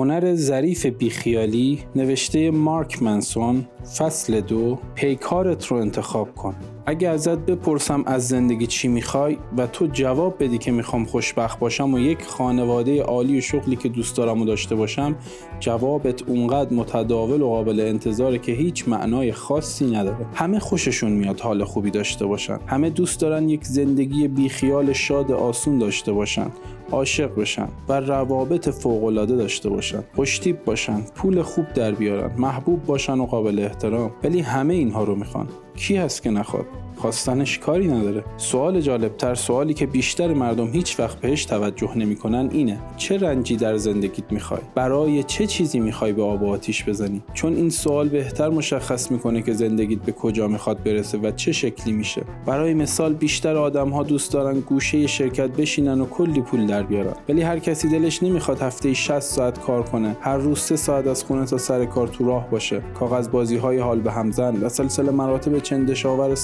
هنر ظریف بیخیالی نوشته مارک منسون فصل دو پیکارت رو انتخاب کن. اگه ازت بپرسم از زندگی چی می‌خوای و تو جواب بدی که می‌خوام خوشبخت باشم و یک خانواده عالی و شغلی که دوست دارم و داشته باشم جوابت اونقدر متداول و قابل انتظاره که هیچ معنای خاصی نداره. همه خوششون میاد حال خوبی داشته باشن. همه دوست دارن یک زندگی بیخیال شاد آسون داشته باشن. عاشق بشن و روابط فوقالعاده داشته باشن خوشتیب باشن پول خوب در بیارن محبوب باشن و قابل احترام. ولی همه اینها رو می‌خوان. کی هست که نخواد؟ خواستنش کاری نداره. سوال جالبتر سوالی که بیشتر مردم هیچ وقت بهش توجه نمی‌کنن اینه چه رنجی در زندگیت می‌خوای؟ برای چه چیزی می‌خوای به آب آتیش بزنی؟ چون این سوال بهتر مشخص می‌کنه که زندگیت به کجا می‌خواد برسه و چه شکلی میشه. برای مثال بیشتر آدم ها دوست دارن گوشه شرکت بشینن و کلی پول در بیارن. ولی هر کسی دلش نمی‌خواد هفته 60 ساعت کار کنه. هر روز 3 ساعت از خونه تا سر کار تو راه باشه. کاغذ بازی های حال به همزن و سلسله مراتب چندشاور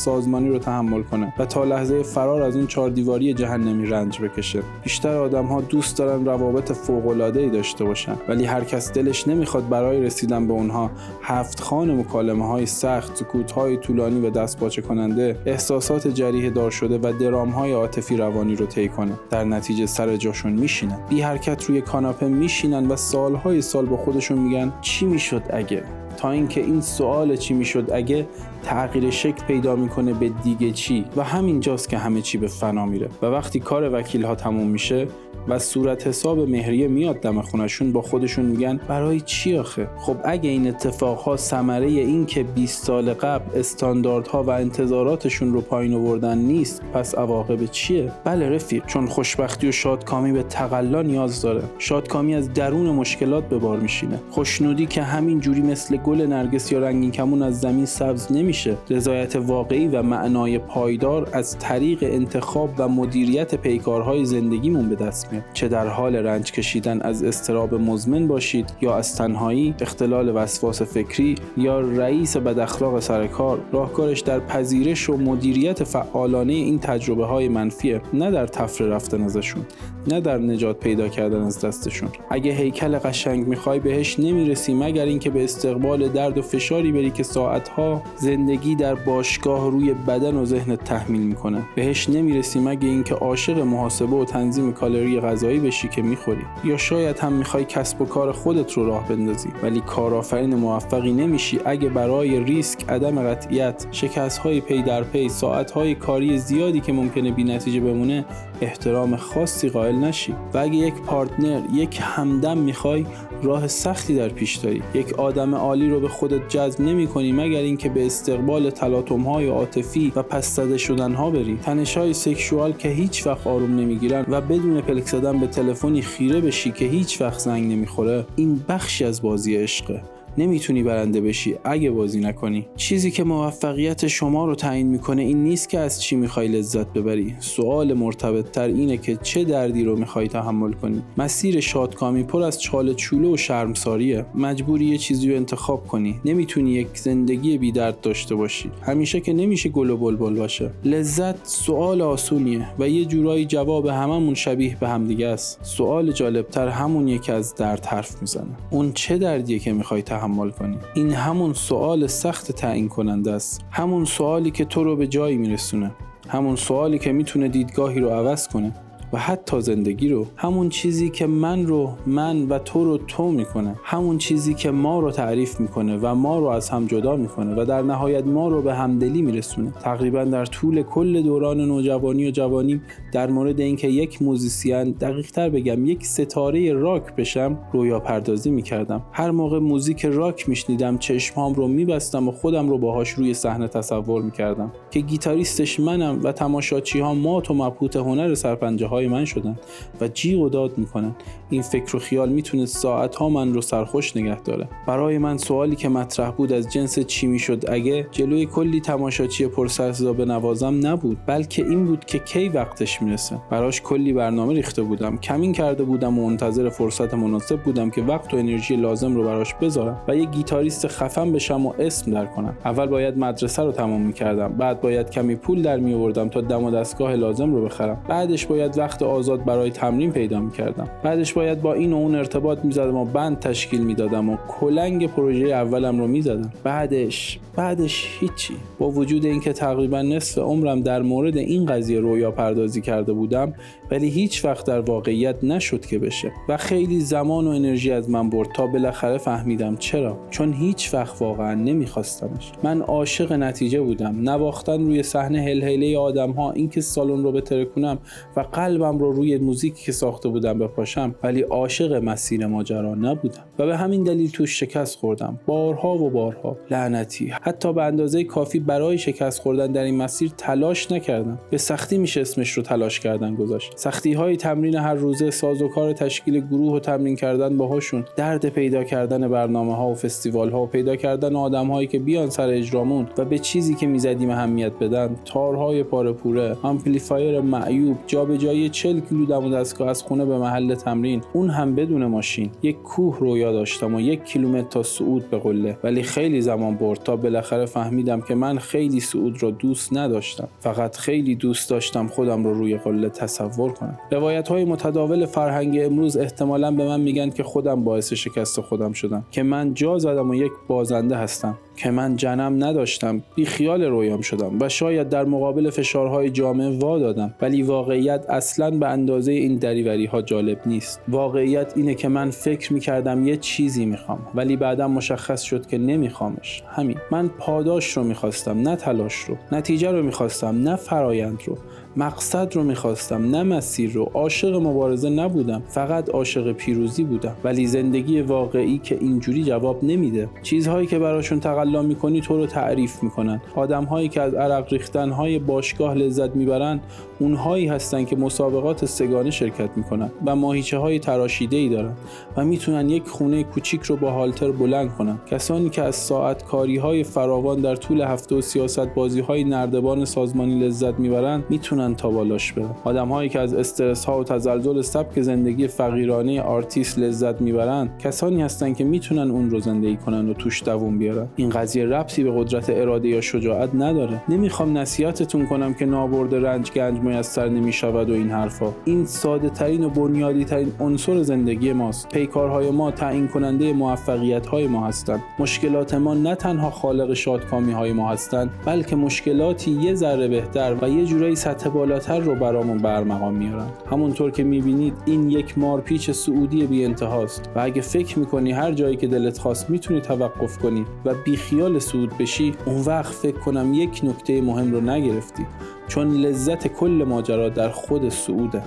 رو تحمل کنه و تا لحظه فرار از اون چهار دیواری جهنمی رنج بکشه. بیشتر آدم ها دوست دارن روابط فوق ای داشته باشن ولی هر کس دلش نمی‌خواد برای رسیدن به اونها هفت خان مکالمه های سخت سکوت های طولانی و دست باچه کننده احساسات جریه دار شده و درام های عاطفی روانی رو طی کنه. در نتیجه سر جاشون میشینن. بی حرکت روی کاناپه میشینن و سالهای سال با خودشون میگن چی می‌شد اگه؟ تا اینکه این سوال چی می‌شد اگه تغییر شکل پیدا می‌کنه به دیگه چی و همینجاست که همه چی به فنا میره. و وقتی کار وکیل ها تموم میشه و صورت حساب مهریه میاد دم خونشون با خودشون میگن برای چی آخه؟ خب اگه این اتفاقها ثمره این که 20 سال قبل استانداردها و انتظاراتشون رو پایین آوردن نیست پس عواقب چیه؟ بله رفیق چون خوشبختی و شادکامی به تقلا نیاز داره. شادکامی از درون مشکلات به بار میشینه. خوشنودی که همین جوری مثل گل نرگس یا رنگین کمون از زمین سبز نمیشه. رضایت واقعی و معنای پایدار از طریق انتخاب و مدیریت پیکارهای زندگیمون به دست میاد. چه در حال رنج کشیدن از استراب مزمن باشید یا از تنهایی اختلال وسواس فکری یا رئیس بد اخلاق سر کار راهکارش در پذیرش و مدیریت فعالانه این تجربه های منفیه نه در تفره رفتن ازشون نه در نجات پیدا کردن از دستشون. اگه هیکل قشنگ می‌خوای بهش نمی‌رسی مگر اینکه به استقبال درد و فشاری بری که ساعتها زندگی در باشگاه روی بدن و ذهنت تحمیل می‌کنه. بهش نمی‌رسی مگه اینکه عاشق محاسبه و تنظیم کالری غذایی بشی که می‌خوری. یا شاید هم می‌خوای کسب و کار خودت رو راه بندازی. ولی کارآفرین موفقی نمیشی اگه برای ریسک عدم قطعیت شکست های پی در پی ساعت های کاری زیادی که ممکنه بی نتیجه بمونه احترام خاصی قائل نشی. و اگه یک partner یک همدم می‌خوای راه سختی در پیش داری. یک آدم عالی رو به خودت جذب نمی کنی مگر اینکه به استقبال تلاطم های عاطفی و پس زده شدن ها بری. تنش های sexual که هیچ وقت آروم نمی‌گیرن و بدون پلک زدن به تلفنی خیره بشی که هیچ وقت زنگ نمی‌خوره این بخشی از بازی عشقه. نمی‌تونی برنده بشی. اگه بازی نکنی. چیزی که موفقیت شما رو تعیین می‌کنه این نیست که از چی می‌خوای لذت ببری. سوال مرتبط تر اینه که چه دردی رو می‌خوای تحمل کنی؟ مسیر شادکامی پر از چاله چوله و شرمساریه. مجبوری یه چیزی رو انتخاب کنی. نمی‌تونی یک زندگی بی درد داشته باشی. همیشه که نمیشه گل و بلبل باشه. لذت سوال آسونیه و یه جورایی جواب هممون شبیه به همدیگه است. سوال جالبتر همونیه که از درد حرف می‌زنه. اون چه دردیه که می‌خوای کنی. این همون سوال سخت تعیین کننده است. همون سوالی که تو رو به جایی میرسونه. همون سوالی که می‌تونه دیدگاهی رو عوض کنه. و حتی زندگی رو همون چیزی که من رو من و تو رو تو می‌کنه. همون چیزی که ما رو تعریف می‌کنه و ما رو از هم جدا می‌کنه و در نهایت ما رو به همدلی میرسونه. تقریبا در طول کل دوران نوجوانی و جوانی در مورد اینکه یک موزیسین دقیق تر بگم یک ستاره راک بشم رویا پردازی می‌کردم. هر موقع موزیک راک میشنیدم چشمهام رو میبستم و خودم رو باهاش روی صحنه تصور می‌کردم که گیتاریستش منم و تماشاچی ها مات و مبهوت هنر سرپنجه های من شدن و جیغ و داد می‌کنن. این فکر و خیال می‌تونه ساعت ها من رو سرخوش نگه داره. برای من سوالی که مطرح بود از جنس چی می‌شد اگه جلوی کلی تماشاچی پرسرصدا به نوازم نبود بلکه این بود که کی وقتش می‌رسه. براش کلی برنامه ریخته بودم کمین کرده بودم و منتظر فرصت مناسب بودم که وقت و انرژی لازم رو براش بذارم و یه گیتاریست خفن بشم و اسم در کنم. اول باید مدرسه رو تمام می‌کردم بعد باید کمی پول در میآوردم تا دم و دستگاه لازم رو بخرم. بعدش باید وقت آزاد برای تمرین پیدا می‌کردم. بعدش باید با این و اون ارتباط می‌زدم و بند تشکیل می‌دادم و کلنگ پروژه اولم رو می‌زدم. بعدش بعدش هیچی. با وجود اینکه تقریبا نصف عمرم در مورد این قضیه رویا پردازی کرده بودم ولی هیچ وقت در واقعیت نشد که بشه. و خیلی زمان و انرژی از من برد تا بالاخره فهمیدم چرا. چون هیچ وقت واقعا نمیخواستمش. من عاشق نتیجه بودم. نواختن روی صحنه هلهله آدم ها اینکه سالن رو بترکونم و قلبم رو روی موزیکی که ساخته بودم بپاشم ولی عاشق مسیر ماجرا نبودم. و به همین دلیل توش شکست خوردم. بارها و بارها. لعنتی. حتی به اندازه کافی برای شکست خوردن در این مسیر تلاش نکردم. به سختی میشه اسمش رو تلاش کردن گذاشت. سختی های تمرین هر روزه سازوکار تشکیل گروه و تمرین کردن باهاشون. درد پیدا کردن برنامه ها و فستیوال ها و پیدا کردن آدم هایی که بیان سر اجرامون و به چیزی که می‌زدیم اهمیت بدن. تارهای پاره پوره. آمپلیفایر معیوب. جابجایی 40 کیلو دم و دستگاه از خونه به محل تمرین. اون هم بدون ماشین. یک کوه رویا داشتم و یک کیلومتر تا صعود به قله. ولی خیلی زمان برد تا بالاخره فهمیدم که من خیلی صعود را دوست نداشتم. فقط خیلی دوست داشتم خودم رو روی قله تصور کنم. روایت های متداول فرهنگ امروز احتمالا به من میگن که خودم باعث شکست خودم شدم. که من جا زدم و یک بازنده هستم. که من جنم نداشتم بی خیال رویام شدم و شاید در مقابل فشارهای جامعه وا دادم. ولی واقعیت اصلا به اندازه این دری‌وری ها جالب نیست. واقعیت اینه که من فکر می‌کردم یه چیزی می‌خوام ولی بعدا مشخص شد که نمیخوامش. همین. من پاداش رو می‌خواستم نه تلاش رو. نتیجه رو می‌خواستم نه فرایند رو. مقصد رو می‌خواستم نه مسیر رو. عاشق مبارزه نبودم فقط عاشق پیروزی بودم. ولی زندگی واقعی که اینجوری جواب نمیده. چیزهایی که براشون تقلا می‌کنی تو رو تعریف می‌کنن. آدمهایی که از عرق ریختنهای باشگاه لذت می‌برن اونهایی هستن که مسابقات سه‌گانه شرکت می‌کنن و ماهیچه های تراشیده ای دارن و می‌تونن یک خونه کوچیک رو با هالتر بلند کنن. کسانی که از ساعت کاری های فراوان در طول هفته و سیاست بازی های نردبان سازمانی لذت می‌برن می‌تونن تا بالاش برن. آدمهایی که از استرس ها و تزلزل سبک زندگی فقیرانه آرتیست لذت می‌برن کسانی هستن که می‌تونن اون رو زندگی کنن و توش دووم بیارن. این قضیه ربطی به قدرت اراده یا شجاعت نداره. نمی‌خوام نصیحتتون کنم که نابرده رنج گنج میسر نمی‌شود و این حرفا. این ساده ترین و بنیادی ترین عنصر زندگی ماست. پیکارهای ما تعیین کننده موفقیت های ما هستند. مشکلات ما نه تنها خالق شادکامی های ما هستند بلکه مشکلاتی یه ذره بهتر و یه جورایی سطح بالاتر رو برامون به ارمغان میارن. همونطور که می‌بینید این یک مارپیچ صعودی بی انتهاست و اگه فکر می‌کنی هر جایی که دلت خواست می‌تونی توقف کنی و بیخیال صعود بشی اون وقت فکر کنم یک نکته مهم رو نگرفتی چون لذت کل ماجرا در خود صعوده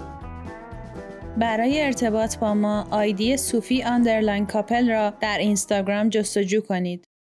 برای ارتباط با ما آیدی صوفی underline کاپل را در اینستاگرام جستجو کنید.